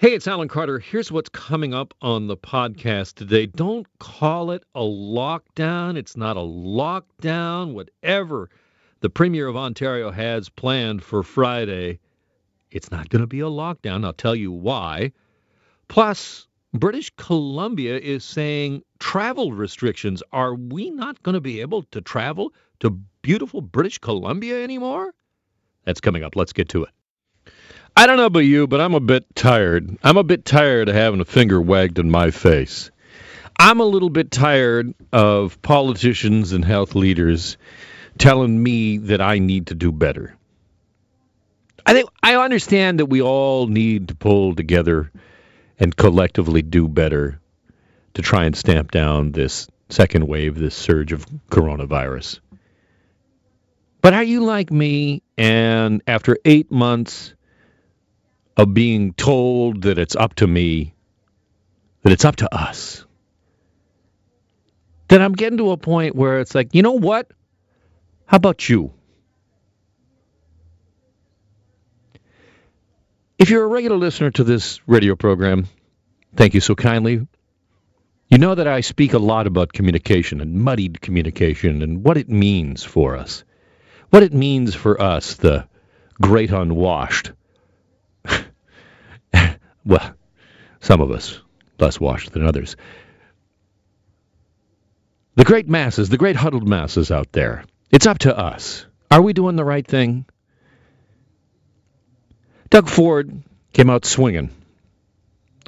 Hey, it's Alan Carter. Here's what's coming up on the podcast today. Don't call it a lockdown. It's not a lockdown. Whatever the Premier of Ontario has planned for Friday, it's not going to be a lockdown. I'll tell you why. Plus, British Columbia is saying travel restrictions. Are we not going to be able to travel to beautiful British Columbia anymore? That's coming up. Let's get to it. I don't know about you, but I'm a bit tired. I'm a bit tired of having a finger wagged in my face. I'm a little bit tired of politicians and health leaders telling me that I need to do better. I think I understand that we all need to pull together and collectively do better to try and stamp down this second wave, this surge of coronavirus. But are you like me and after 8 months of being told that it's up to me, that it's up to us, then I'm getting to a point where it's like, you know what? How about you? If you're a regular listener to this radio program, thank you so kindly. You know that I speak a lot about communication and muddied communication and what it means for us. What it means for us, the great unwashed, well, some of us less washed than others. The great masses, the great huddled masses out there, it's up to us. Are we doing the right thing? Doug Ford came out swinging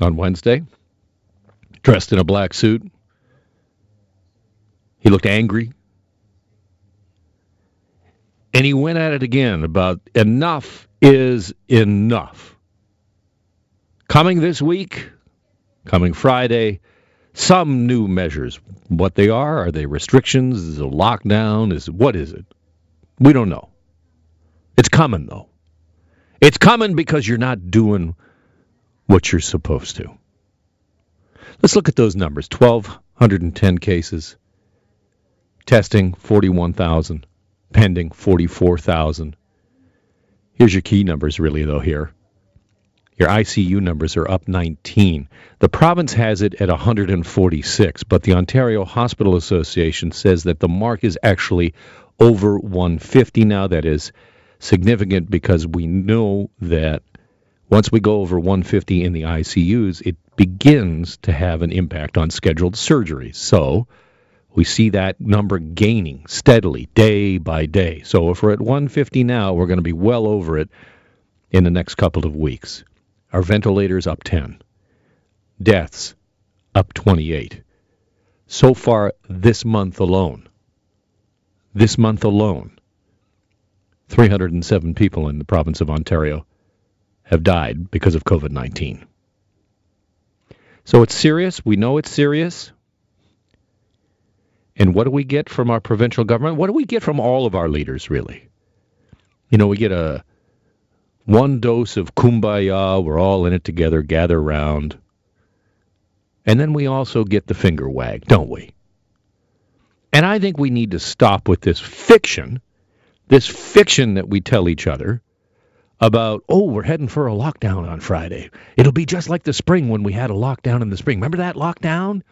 on Wednesday, dressed in a black suit. He looked angry. And he went at it again about enough is enough. Coming this week, coming Friday, some new measures. What they are? Are they restrictions? Is it a lockdown? Is what is it? We don't know. It's coming though. It's coming because you're not doing what you're supposed to. Let's look at those numbers. 1210 cases. Testing 41,000. Pending 44,000. Here's your key numbers really though here. Your ICU numbers are up 19. The province has it at 146, but the Ontario Hospital Association says that the mark is actually over 150 now. That is significant because we know that once we go over 150 in the ICUs, it begins to have an impact on scheduled surgeries. So we see that number gaining steadily day by day. So if we're at 150 now, we're going to be well over it in the next couple of weeks. Our ventilators up 10. Deaths up 28. So far this month alone, this month alone, 307 people in the province of Ontario have died because of COVID 19. So it's serious. We know it's serious. And what do we get from our provincial government? What do we get from all of our leaders, really? You know, we get a one dose of kumbaya, we're all in it together, gather round. And then we also get the finger wag, don't we? And I think we need to stop with this fiction, this fiction that we tell each other about, oh, we're heading for a lockdown on Friday. It'll be just like the spring when we had a lockdown in the spring. Remember that lockdown?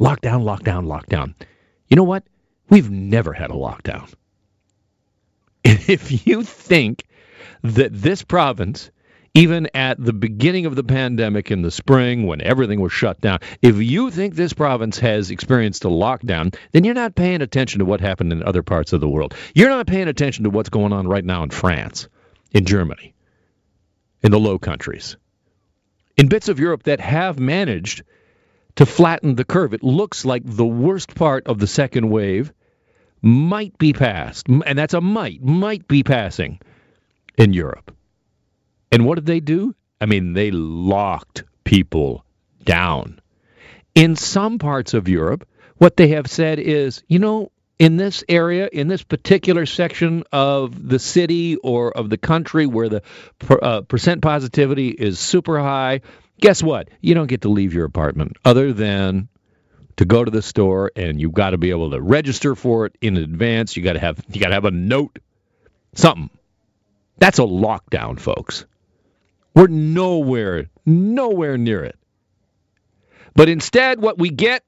Lockdown, lockdown, lockdown. You know what? We've never had a lockdown. If you think that this province, even at the beginning of the pandemic in the spring when everything was shut down, if you think this province has experienced a lockdown, then you're not paying attention to what happened in other parts of the world. You're not paying attention to what's going on right now in France, in Germany, in the Low Countries, in bits of Europe that have managed to flatten the curve. It looks like the worst part of the second wave might be passed, and that's a might, might be passing in Europe. And what did they do? I mean, they locked people down. In some parts of Europe, what they have said is, you know, in this area, in this particular section of the city or of the country where the per, uh, percent positivity is super high, guess what? You don't get to leave your apartment other than to go to the store and you've got to be able to register for it in advance. You got to have you got to have a note, something that's a lockdown, folks. We're nowhere, Nowhere near it. But instead, what we get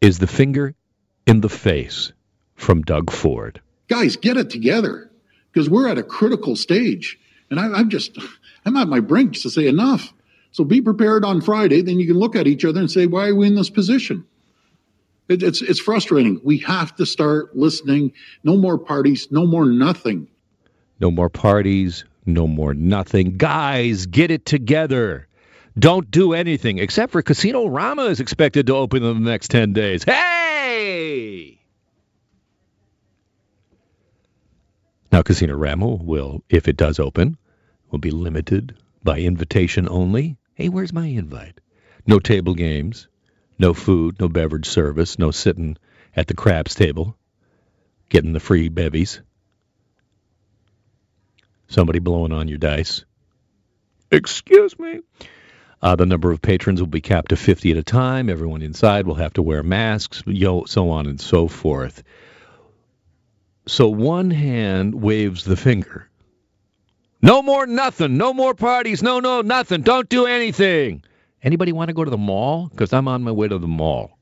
is the finger in the face from Doug Ford. Guys, get it together because we're at a critical stage. And I, I'm just, I'm at my brink to say enough. So be prepared on Friday. Then you can look at each other and say, why are we in this position? It, it's, it's frustrating. We have to start listening. No more parties, no more nothing. No more parties, no more nothing. Guys, get it together. Don't do anything except for Casino Rama is expected to open in the next 10 days. Hey! Now, Casino Rama will, if it does open, will be limited by invitation only. Hey, where's my invite? No table games, no food, no beverage service, no sitting at the craps table, getting the free bevies. Somebody blowing on your dice. Excuse me. Uh, the number of patrons will be capped to 50 at a time. Everyone inside will have to wear masks, yo, so on and so forth. So one hand waves the finger. No more nothing. No more parties. No, no, nothing. Don't do anything. Anybody want to go to the mall? Because I'm on my way to the mall.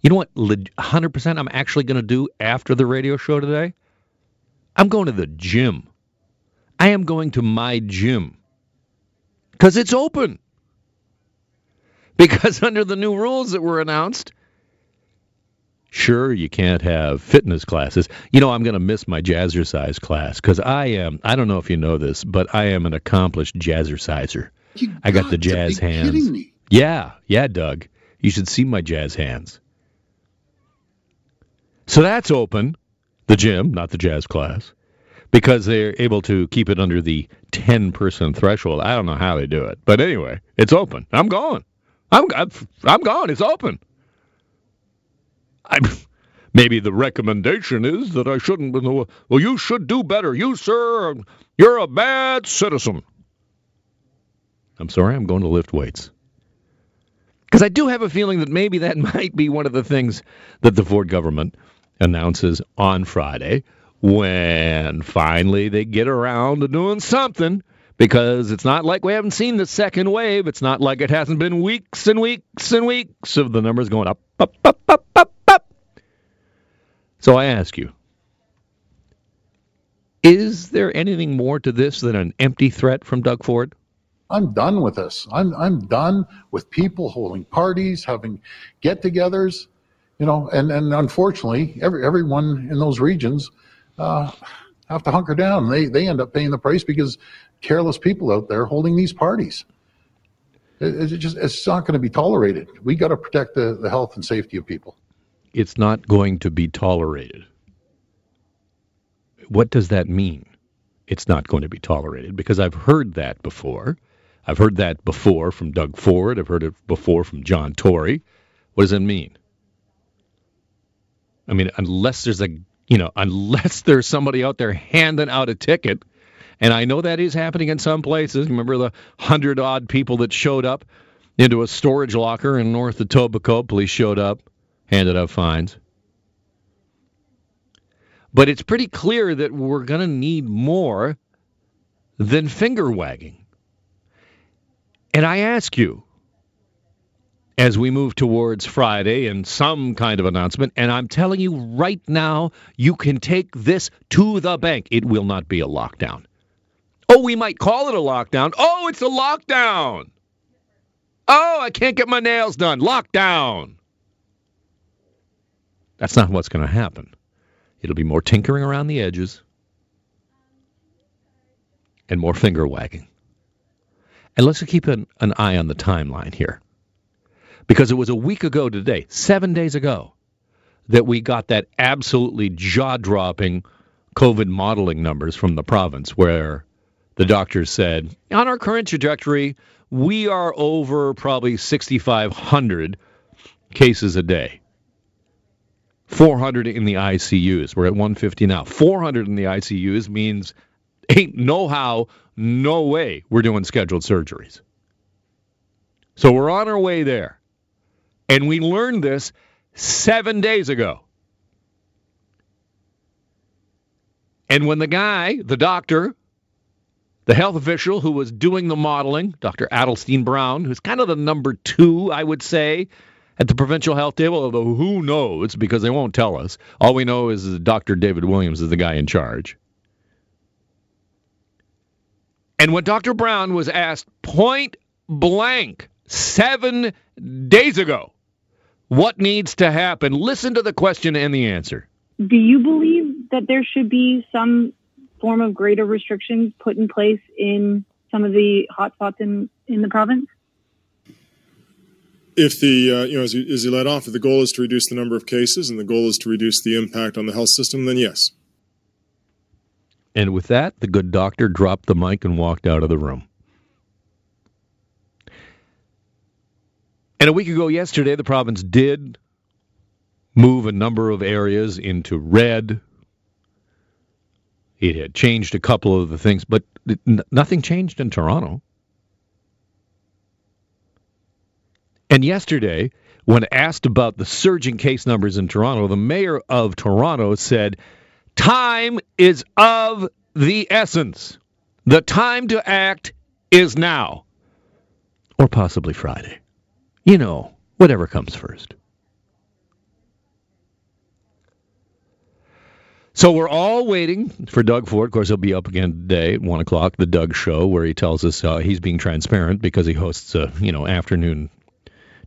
You know what? 100% I'm actually going to do after the radio show today? I'm going to the gym. I am going to my gym because it's open. Because under the new rules that were announced, sure you can't have fitness classes. You know, I'm going to miss my jazzercise class because I am. I don't know if you know this, but I am an accomplished jazzerciser. You I got the jazz hands. kidding me. Yeah, yeah, Doug. You should see my jazz hands. So that's open, the gym, not the jazz class, because they're able to keep it under the 10 person threshold. I don't know how they do it. But anyway, it's open. I'm going. I'm, I'm, I'm going. It's open. I'm maybe the recommendation is that I shouldn't. Well, you should do better. You, sir, you're a bad citizen. I'm sorry, I'm going to lift weights. Because I do have a feeling that maybe that might be one of the things that the Ford government announces on Friday when finally they get around to doing something. Because it's not like we haven't seen the second wave. It's not like it hasn't been weeks and weeks and weeks of the numbers going up, up, up, up, up, up. So I ask you, is there anything more to this than an empty threat from Doug Ford? I'm done with this. I'm I'm done with people holding parties, having get-togethers, you know, and and unfortunately, every everyone in those regions uh, have to hunker down. They they end up paying the price because careless people out there holding these parties. It, it just it's not going to be tolerated. We got to protect the, the health and safety of people. It's not going to be tolerated. What does that mean? It's not going to be tolerated because I've heard that before. I've heard that before from Doug Ford. I've heard it before from John Tory. What does it mean? I mean, unless there's a, you know, unless there's somebody out there handing out a ticket, and I know that is happening in some places. Remember the hundred odd people that showed up into a storage locker in North Etobicoke? Police showed up, handed out fines. But it's pretty clear that we're going to need more than finger wagging. And I ask you, as we move towards Friday and some kind of announcement, and I'm telling you right now, you can take this to the bank. It will not be a lockdown. Oh, we might call it a lockdown. Oh, it's a lockdown. Oh, I can't get my nails done. Lockdown. That's not what's going to happen. It'll be more tinkering around the edges and more finger wagging. And let's keep an, an eye on the timeline here. Because it was a week ago today, seven days ago, that we got that absolutely jaw dropping COVID modeling numbers from the province where the doctors said, on our current trajectory, we are over probably 6,500 cases a day. 400 in the ICUs. We're at 150 now. 400 in the ICUs means ain't no how, no way we're doing scheduled surgeries. So we're on our way there. And we learned this seven days ago. And when the guy, the doctor, The health official who was doing the modeling, Dr. Adalsteinn Brown, who's kind of the number two, I would say, at the provincial health table, although who knows because they won't tell us. All we know is Dr. David Williams is the guy in charge. And when Dr. Brown was asked point blank seven days ago what needs to happen, listen to the question and the answer. Do you believe that there should be some form of greater restrictions put in place in some of the hotspots in, in the province? If the, uh, you know, as you, as you led off, if the goal is to reduce the number of cases and the goal is to reduce the impact on the health system, then yes. And with that, the good doctor dropped the mic and walked out of the room. And a week ago yesterday, the province did move a number of areas into red it had changed a couple of the things, but nothing changed in Toronto. And yesterday, when asked about the surging case numbers in Toronto, the mayor of Toronto said, Time is of the essence. The time to act is now. Or possibly Friday. You know, whatever comes first. So we're all waiting for Doug Ford. Of course, he'll be up again today at one o'clock. The Doug Show, where he tells us uh, he's being transparent because he hosts a you know afternoon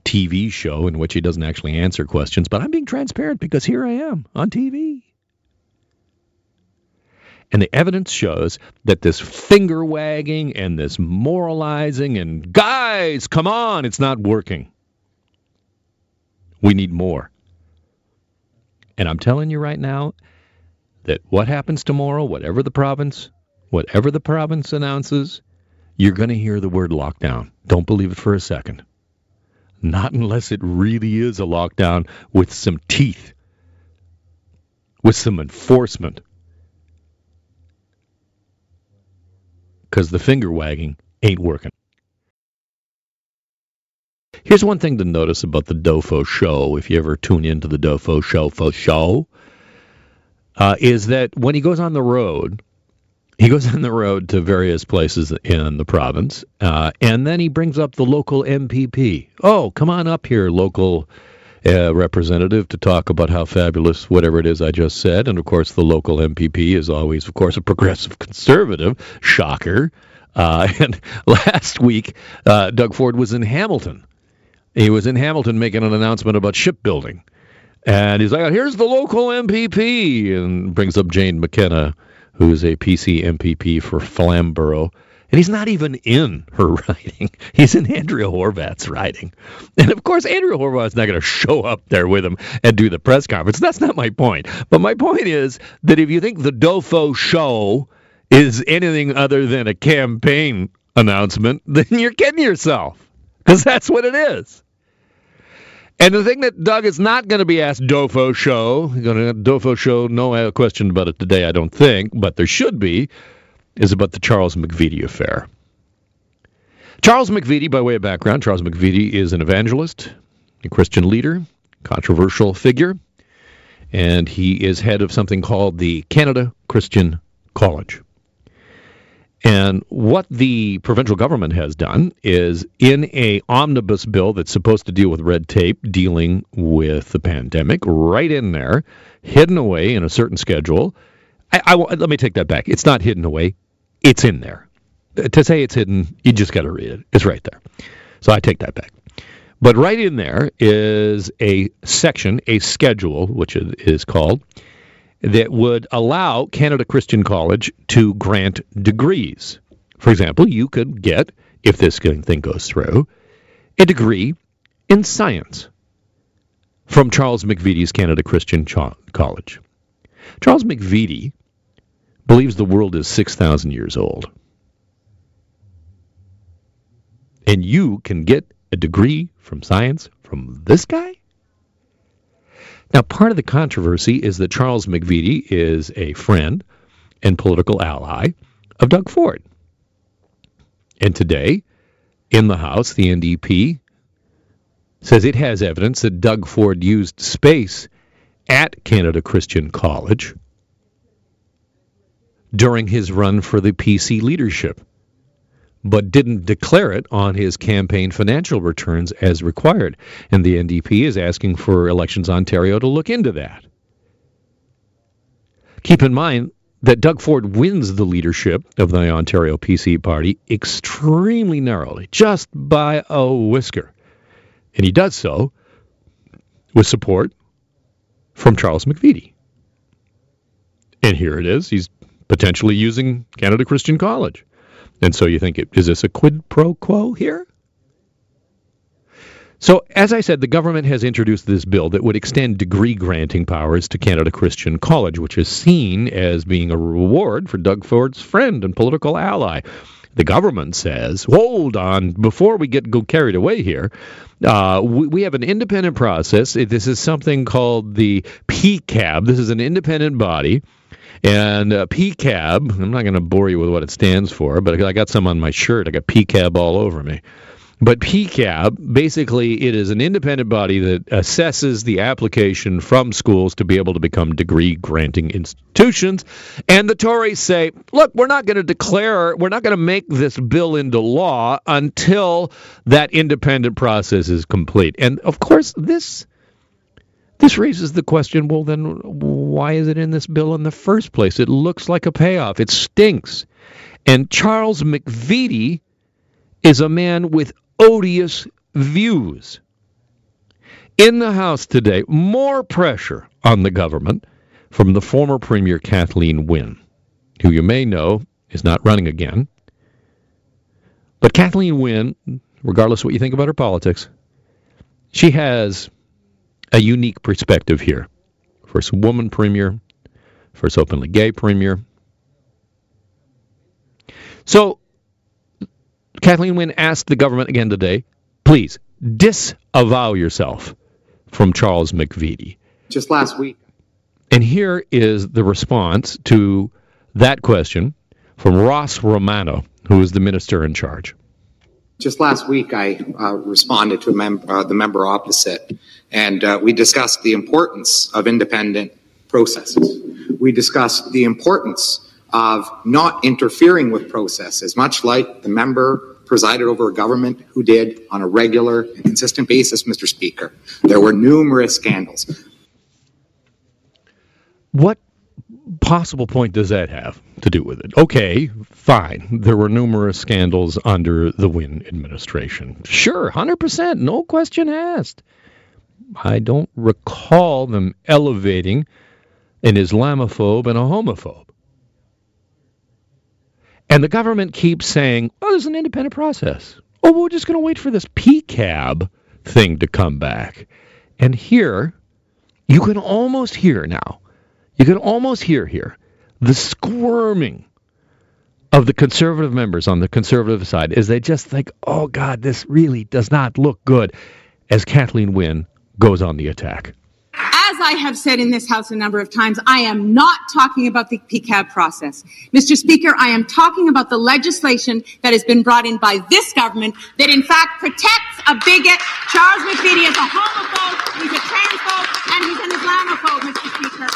TV show in which he doesn't actually answer questions. But I'm being transparent because here I am on TV. And the evidence shows that this finger wagging and this moralizing and guys, come on, it's not working. We need more. And I'm telling you right now, that what happens tomorrow, whatever the province, whatever the province announces, you're going to hear the word lockdown. Don't believe it for a second. Not unless it really is a lockdown with some teeth, with some enforcement. Because the finger wagging ain't working. Here's one thing to notice about the Dofo show. If you ever tune into the Dofo show, fo show, uh, is that when he goes on the road, he goes on the road to various places in the province, uh, and then he brings up the local MPP. Oh, come on up here, local uh, representative, to talk about how fabulous whatever it is I just said. And of course, the local MPP is always, of course, a progressive conservative. Shocker. Uh, and last week, uh, Doug Ford was in Hamilton. He was in Hamilton making an announcement about shipbuilding. And he's like, here's the local MPP, and brings up Jane McKenna, who's a PC MPP for Flamborough. And he's not even in her riding. He's in Andrea Horwath's riding. And of course, Andrea Horwath's not going to show up there with him and do the press conference. That's not my point. But my point is that if you think the Dofo show is anything other than a campaign announcement, then you're kidding yourself. Because that's what it is. And the thing that Doug is not going to be asked Dofo show, going to Dofo show, no question about it today, I don't think, but there should be, is about the Charles McVety affair. Charles McVety, by way of background, Charles McVety is an evangelist, a Christian leader, controversial figure, and he is head of something called the Canada Christian College. And what the provincial government has done is in a omnibus bill that's supposed to deal with red tape dealing with the pandemic, right in there, hidden away in a certain schedule. I, I let me take that back. It's not hidden away. It's in there. Uh, to say it's hidden, you just got to read it. It's right there. So I take that back. But right in there is a section, a schedule, which is called that would allow Canada Christian College to grant degrees. For example, you could get, if this thing goes through, a degree in science from Charles McVety's Canada Christian College. Charles McVety believes the world is 6,000 years old. And you can get a degree from science from this guy? Now, part of the controversy is that Charles McVety is a friend and political ally of Doug Ford. And today, in the House, the NDP says it has evidence that Doug Ford used space at Canada Christian College during his run for the PC leadership but didn't declare it on his campaign financial returns as required. And the NDP is asking for Elections Ontario to look into that. Keep in mind that Doug Ford wins the leadership of the Ontario PC party extremely narrowly, just by a whisker. And he does so with support from Charles McVety. And here it is. He's potentially using Canada Christian College. And so you think, is this a quid pro quo here? So, as I said, the government has introduced this bill that would extend degree granting powers to Canada Christian College, which is seen as being a reward for Doug Ford's friend and political ally. The government says, hold on, before we get carried away here, uh, we, we, have an independent process. This is something called the PCAB. This is an independent body. And uh, PCAB, I'm not going to bore you with what it stands for, but I got some on my shirt. I got PCAB all over me. But PCAB, basically, it is an independent body that assesses the application from schools to be able to become degree granting institutions. And the Tories say, look, we're not going to declare, we're not going to make this bill into law until that independent process is complete. And of course, this. This raises the question well, then why is it in this bill in the first place? It looks like a payoff. It stinks. And Charles McVety is a man with odious views. In the House today, more pressure on the government from the former Premier Kathleen Wynne, who you may know is not running again. But Kathleen Wynne, regardless of what you think about her politics, she has a unique perspective here. First woman premier, first openly gay premier. So Kathleen Wynne asked the government again today, please disavow yourself from Charles McVety. Just last week. And here is the response to that question from Ross Romano, who is the minister in charge. Just last week, I uh, responded to mem- uh, the member opposite, and uh, we discussed the importance of independent processes. We discussed the importance of not interfering with processes, much like the member presided over a government who did on a regular and consistent basis, Mr. Speaker. There were numerous scandals. What possible point does that have to do with it? Okay, fine. There were numerous scandals under the Wynne administration. Sure, 100%, no question asked. I don't recall them elevating an Islamophobe and a homophobe. And the government keeps saying, oh, there's an independent process. Oh, we're just going to wait for this PCAB thing to come back. And here, you can almost hear now, you can almost hear here the squirming of the conservative members on the conservative side as they just think, oh, God, this really does not look good as Kathleen Wynne goes on the attack. I have said in this House a number of times, I am not talking about the PCAB process. Mr. Speaker, I am talking about the legislation that has been brought in by this government that in fact protects a bigot. Charles McVety is a homophobe, he's a transphobe, and he's an Islamophobe, Mr. Speaker.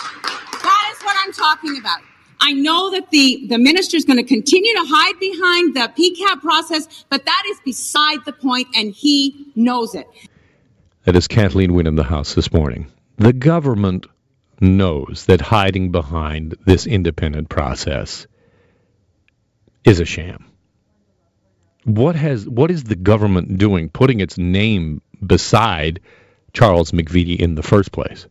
That is what I'm talking about. I know that the, the minister is going to continue to hide behind the PCAB process, but that is beside the point, and he knows it. That is Kathleen Wynne in the House this morning. The government knows that hiding behind this independent process is a sham. What has what is the government doing putting its name beside Charles McVety in the first place?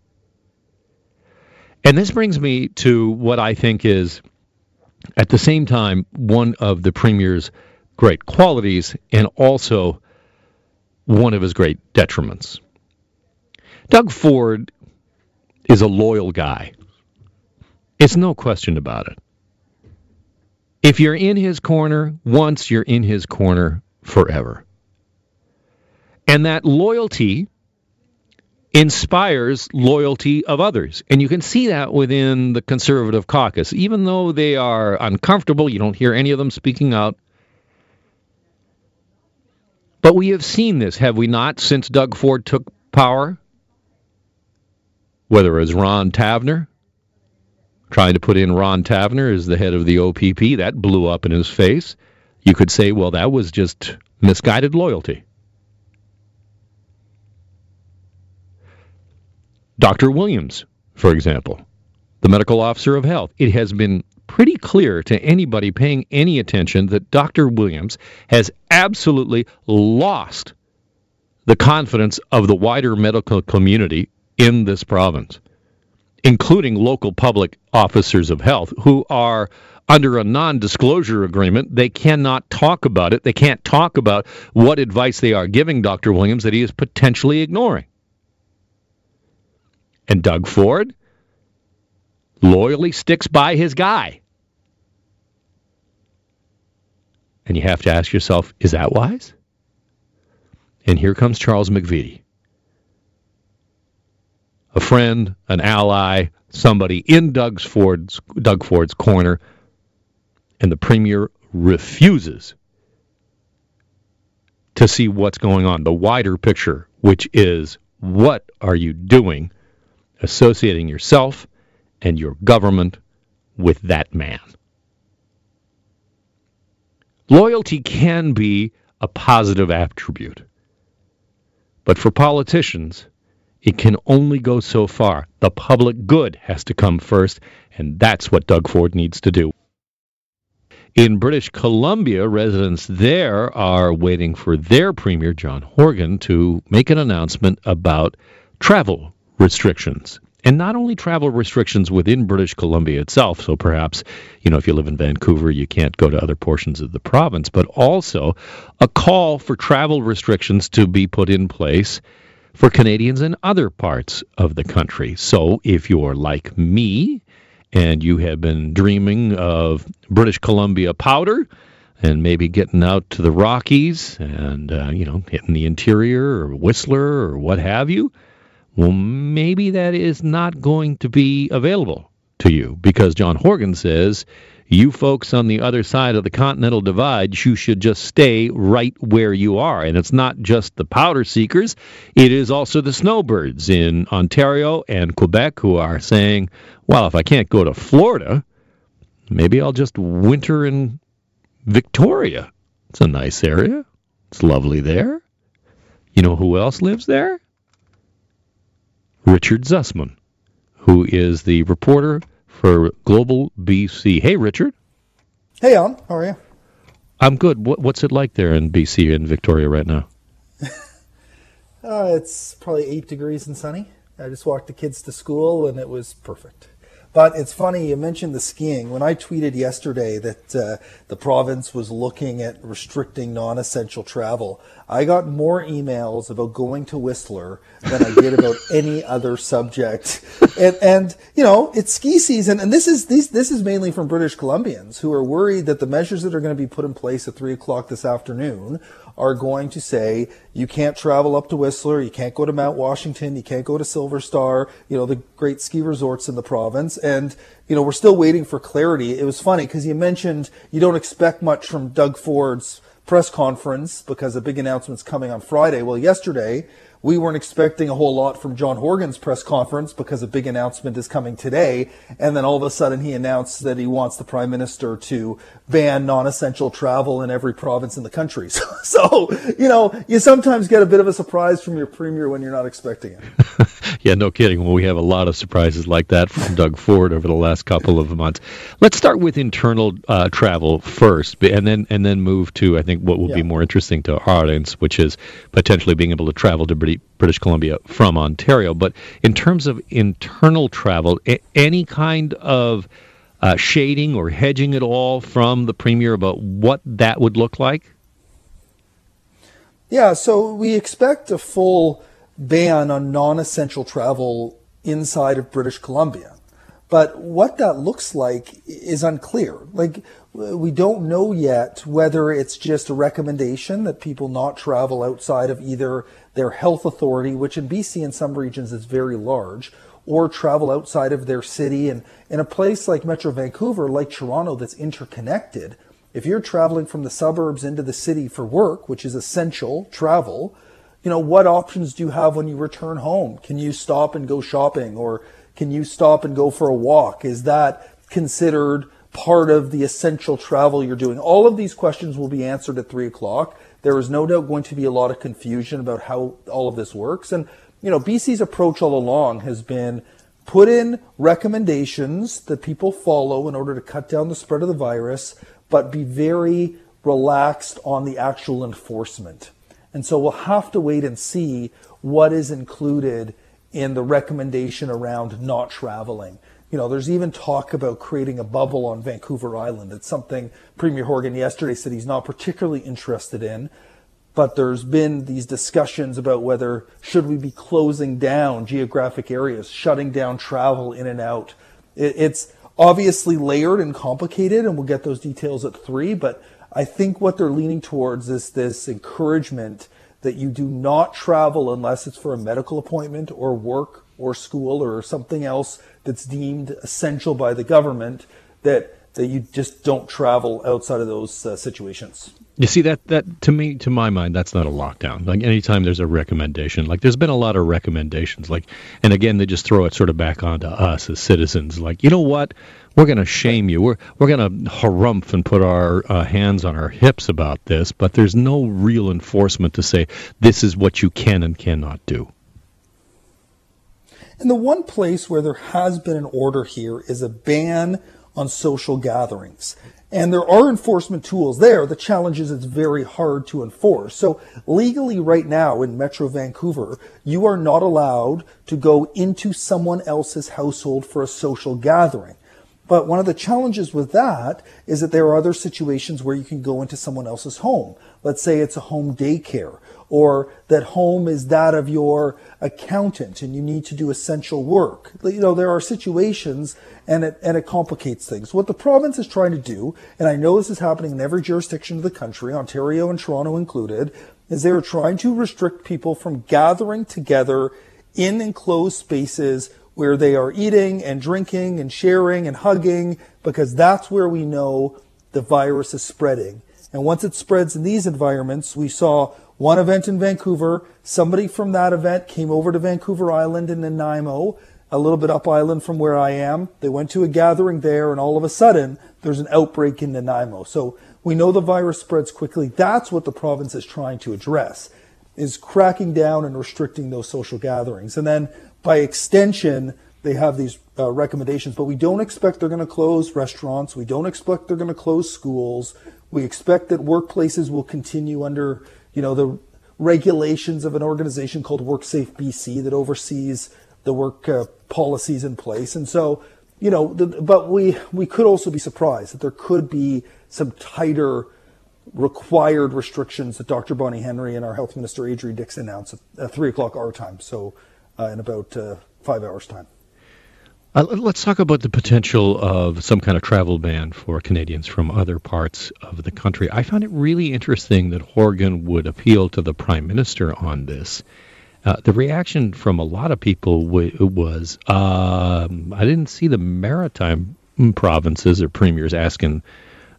And this brings me to what I think is at the same time one of the premier's great qualities and also one of his great detriments. Doug Ford is a loyal guy. It's no question about it. If you're in his corner once, you're in his corner forever. And that loyalty inspires loyalty of others. And you can see that within the conservative caucus. Even though they are uncomfortable, you don't hear any of them speaking out. But we have seen this, have we not, since Doug Ford took power? Whether it was Ron Taverner, trying to put in Ron Taverner as the head of the OPP, that blew up in his face. You could say, well, that was just misguided loyalty. Dr. Williams, for example, the medical officer of health, it has been pretty clear to anybody paying any attention that Dr. Williams has absolutely lost the confidence of the wider medical community in this province, including local public officers of health who are under a non disclosure agreement. They cannot talk about it. They can't talk about what advice they are giving Dr. Williams that he is potentially ignoring. And Doug Ford loyally sticks by his guy. And you have to ask yourself, is that wise? And here comes Charles McVety. A friend, an ally, somebody in Doug's Ford's, Doug Ford's corner, and the premier refuses to see what's going on, the wider picture, which is what are you doing associating yourself and your government with that man? Loyalty can be a positive attribute. But for politicians, it can only go so far. The public good has to come first, and that's what Doug Ford needs to do. In British Columbia, residents there are waiting for their Premier, John Horgan, to make an announcement about travel restrictions and not only travel restrictions within British Columbia itself, so perhaps, you know, if you live in Vancouver, you can't go to other portions of the province, but also a call for travel restrictions to be put in place for Canadians in other parts of the country. So if you're like me and you have been dreaming of British Columbia powder, and maybe getting out to the Rockies and uh, you know hitting the interior or Whistler or what have you, well, maybe that is not going to be available to you because John Horgan says you folks on the other side of the continental divide, you should just stay right where you are. And it's not just the powder seekers, it is also the snowbirds in Ontario and Quebec who are saying, well, if I can't go to Florida, maybe I'll just winter in Victoria. It's a nice area. It's lovely there. You know who else lives there? Richard Zussman, who is the reporter for Global BC. Hey, Richard. Hey, Alan. How are you? I'm good. What, what's it like there in BC in Victoria right now? uh, it's probably eight degrees and sunny. I just walked the kids to school and it was perfect. But it's funny, you mentioned the skiing. When I tweeted yesterday that uh, the province was looking at restricting non essential travel, I got more emails about going to Whistler than I did about any other subject. And, and, you know, it's ski season, and this is these this is mainly from British Columbians who are worried that the measures that are going to be put in place at three o'clock this afternoon are going to say you can't travel up to Whistler, you can't go to Mount Washington, you can't go to Silver Star, you know, the great ski resorts in the province. And, you know, we're still waiting for clarity. It was funny because you mentioned you don't expect much from Doug Ford's press conference because a big announcement's coming on Friday. Well, yesterday, we weren't expecting a whole lot from John Horgan's press conference because a big announcement is coming today. And then all of a sudden he announced that he wants the prime minister to ban non-essential travel in every province in the country. So, so you know, you sometimes get a bit of a surprise from your premier when you're not expecting it. yeah, no kidding. Well, we have a lot of surprises like that from Doug Ford over the last couple of months. Let's start with internal uh, travel first, and then and then move to I think what will yeah. be more interesting to our audience, which is potentially being able to travel to British Columbia from Ontario. But in terms of internal travel, any kind of uh, shading or hedging at all from the premier about what that would look like? Yeah, so we expect a full ban on non-essential travel inside of British Columbia. But what that looks like is unclear. Like, we don't know yet whether it's just a recommendation that people not travel outside of either their health authority, which in BC in some regions is very large, or travel outside of their city. And in a place like Metro Vancouver, like Toronto, that's interconnected, if you're traveling from the suburbs into the city for work, which is essential travel, you know, what options do you have when you return home? Can you stop and go shopping or can you stop and go for a walk? Is that considered part of the essential travel you're doing? All of these questions will be answered at three o'clock. There is no doubt going to be a lot of confusion about how all of this works. And, you know, BC's approach all along has been put in recommendations that people follow in order to cut down the spread of the virus, but be very relaxed on the actual enforcement. And so we'll have to wait and see what is included in the recommendation around not traveling. You know, there's even talk about creating a bubble on Vancouver Island. It's something Premier Horgan yesterday said he's not particularly interested in. But there's been these discussions about whether should we be closing down geographic areas, shutting down travel in and out. it's obviously layered and complicated, and we'll get those details at three. But I think what they're leaning towards is this encouragement that you do not travel unless it's for a medical appointment or work or school or something else that's deemed essential by the government that that you just don't travel outside of those uh, situations. You see that that to me to my mind that's not a lockdown. Like anytime there's a recommendation, like there's been a lot of recommendations like and again they just throw it sort of back onto us as citizens like, you know what? we're going to shame you. We're we're going to harumph and put our uh, hands on our hips about this, but there's no real enforcement to say this is what you can and cannot do. And the one place where there has been an order here is a ban on social gatherings. And there are enforcement tools there. The challenge is it's very hard to enforce. So legally right now in Metro Vancouver, you are not allowed to go into someone else's household for a social gathering. But one of the challenges with that is that there are other situations where you can go into someone else's home. Let's say it's a home daycare, or that home is that of your accountant and you need to do essential work. You know, there are situations and it, and it complicates things. What the province is trying to do, and I know this is happening in every jurisdiction of the country, Ontario and Toronto included, is they are trying to restrict people from gathering together in enclosed spaces where they are eating and drinking and sharing and hugging because that's where we know the virus is spreading. And once it spreads in these environments, we saw one event in Vancouver. Somebody from that event came over to Vancouver Island in Nanaimo, a little bit up island from where I am. They went to a gathering there, and all of a sudden, there's an outbreak in Nanaimo. So we know the virus spreads quickly. That's what the province is trying to address, is cracking down and restricting those social gatherings. And then by extension, they have these uh, recommendations, but we don't expect they're going to close restaurants. We don't expect they're going to close schools. We expect that workplaces will continue under, you know, the regulations of an organization called WorkSafe BC that oversees the work uh, policies in place. And so, you know, the, but we we could also be surprised that there could be some tighter required restrictions that Dr. Bonnie Henry and our Health Minister Adrian Dixon announced at, at three o'clock our time. So uh, in about uh, five hours' time. Uh, let's talk about the potential of some kind of travel ban for Canadians from other parts of the country. I found it really interesting that Horgan would appeal to the Prime Minister on this. Uh, the reaction from a lot of people w- was, um, I didn't see the maritime provinces or premiers asking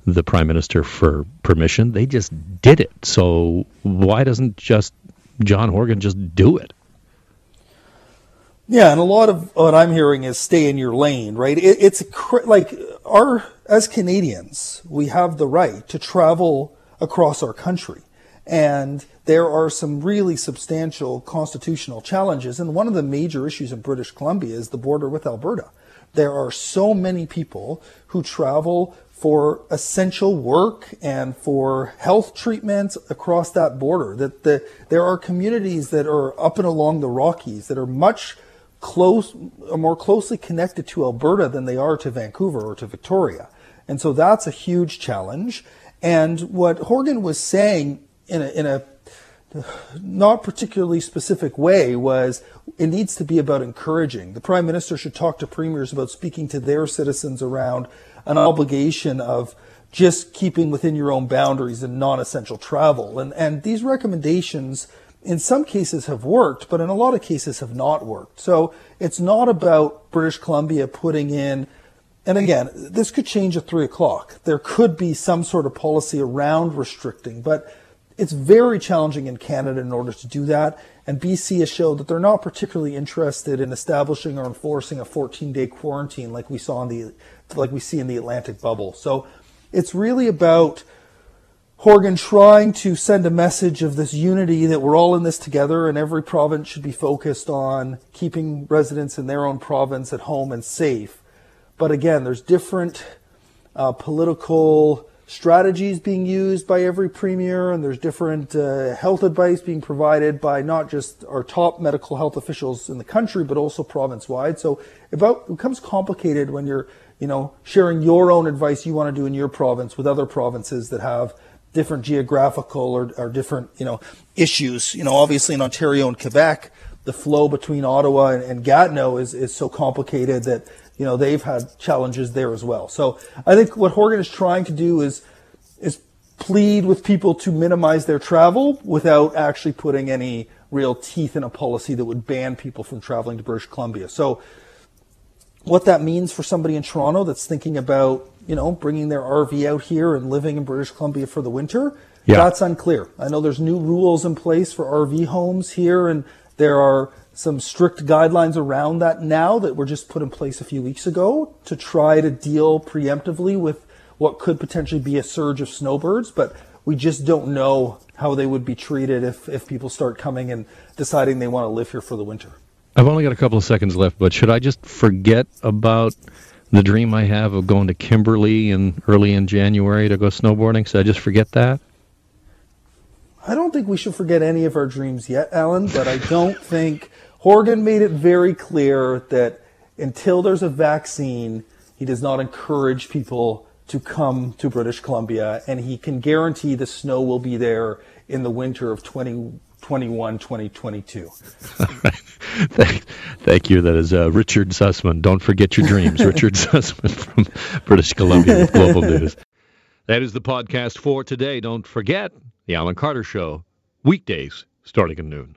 the Prime Minister for permission. They just did it. So why doesn't just John Horgan just do it? Yeah, and a lot of what I'm hearing is stay in your lane, right? It, it's like our as Canadians, we have the right to travel across our country. And there are some really substantial constitutional challenges. And one of the major issues in British Columbia is the border with Alberta. There are so many people who travel for essential work and for health treatments across that border that the, there are communities that are up and along the Rockies that are much close, more closely connected to Alberta than they are to Vancouver or to Victoria. And so that's a huge challenge. And what Horgan was saying in a, in a not particularly specific way was it needs to be about encouraging. The prime minister should talk to premiers about speaking to their citizens around an obligation of just keeping within your own boundaries and non-essential travel. And, and these recommendations in some cases have worked, but in a lot of cases have not worked. So it's not about British Columbia putting in, and again, this could change at three o'clock. There could be some sort of policy around restricting, but it's very challenging in Canada in order to do that. And BC has showed that they're not particularly interested in establishing or enforcing a 14-day quarantine like we saw in the like we see in the Atlantic bubble. So it's really about Horgan trying to send a message of this unity that we're all in this together and every province should be focused on keeping residents in their own province at home and safe. But again, there's different uh, political strategies being used by every premier, and there's different uh, health advice being provided by not just our top medical health officials in the country, but also province wide. So about, it becomes complicated when you're, you know, sharing your own advice you want to do in your province with other provinces that have different geographical or, or different, you know, issues. You know, obviously in Ontario and Quebec, the flow between Ottawa and, and Gatineau is, is so complicated that you know they've had challenges there as well. So I think what Horgan is trying to do is is plead with people to minimize their travel without actually putting any real teeth in a policy that would ban people from traveling to British Columbia. So what that means for somebody in Toronto that's thinking about you know bringing their RV out here and living in British Columbia for the winter. Yeah. That's unclear. I know there's new rules in place for RV homes here, and there are some strict guidelines around that now that were just put in place a few weeks ago to try to deal preemptively with what could potentially be a surge of snowbirds, but we just don't know how they would be treated if, if people start coming and deciding they want to live here for the winter. I've only got a couple of seconds left, but should I just forget about the dream I have of going to Kimberley in early in January to go snowboarding? Should I just forget that? I don't think we should forget any of our dreams yet, Alan, but I don't think Horgan made it very clear that until there's a vaccine, he does not encourage people to come to British Columbia, and he can guarantee the snow will be there in the winter of 2021 2022. thank, thank you. That is uh, Richard Zussman. Don't forget your dreams. Richard Zussman from British Columbia with Global News. That is the podcast for today. Don't forget the Alan Carter Show, weekdays starting at noon.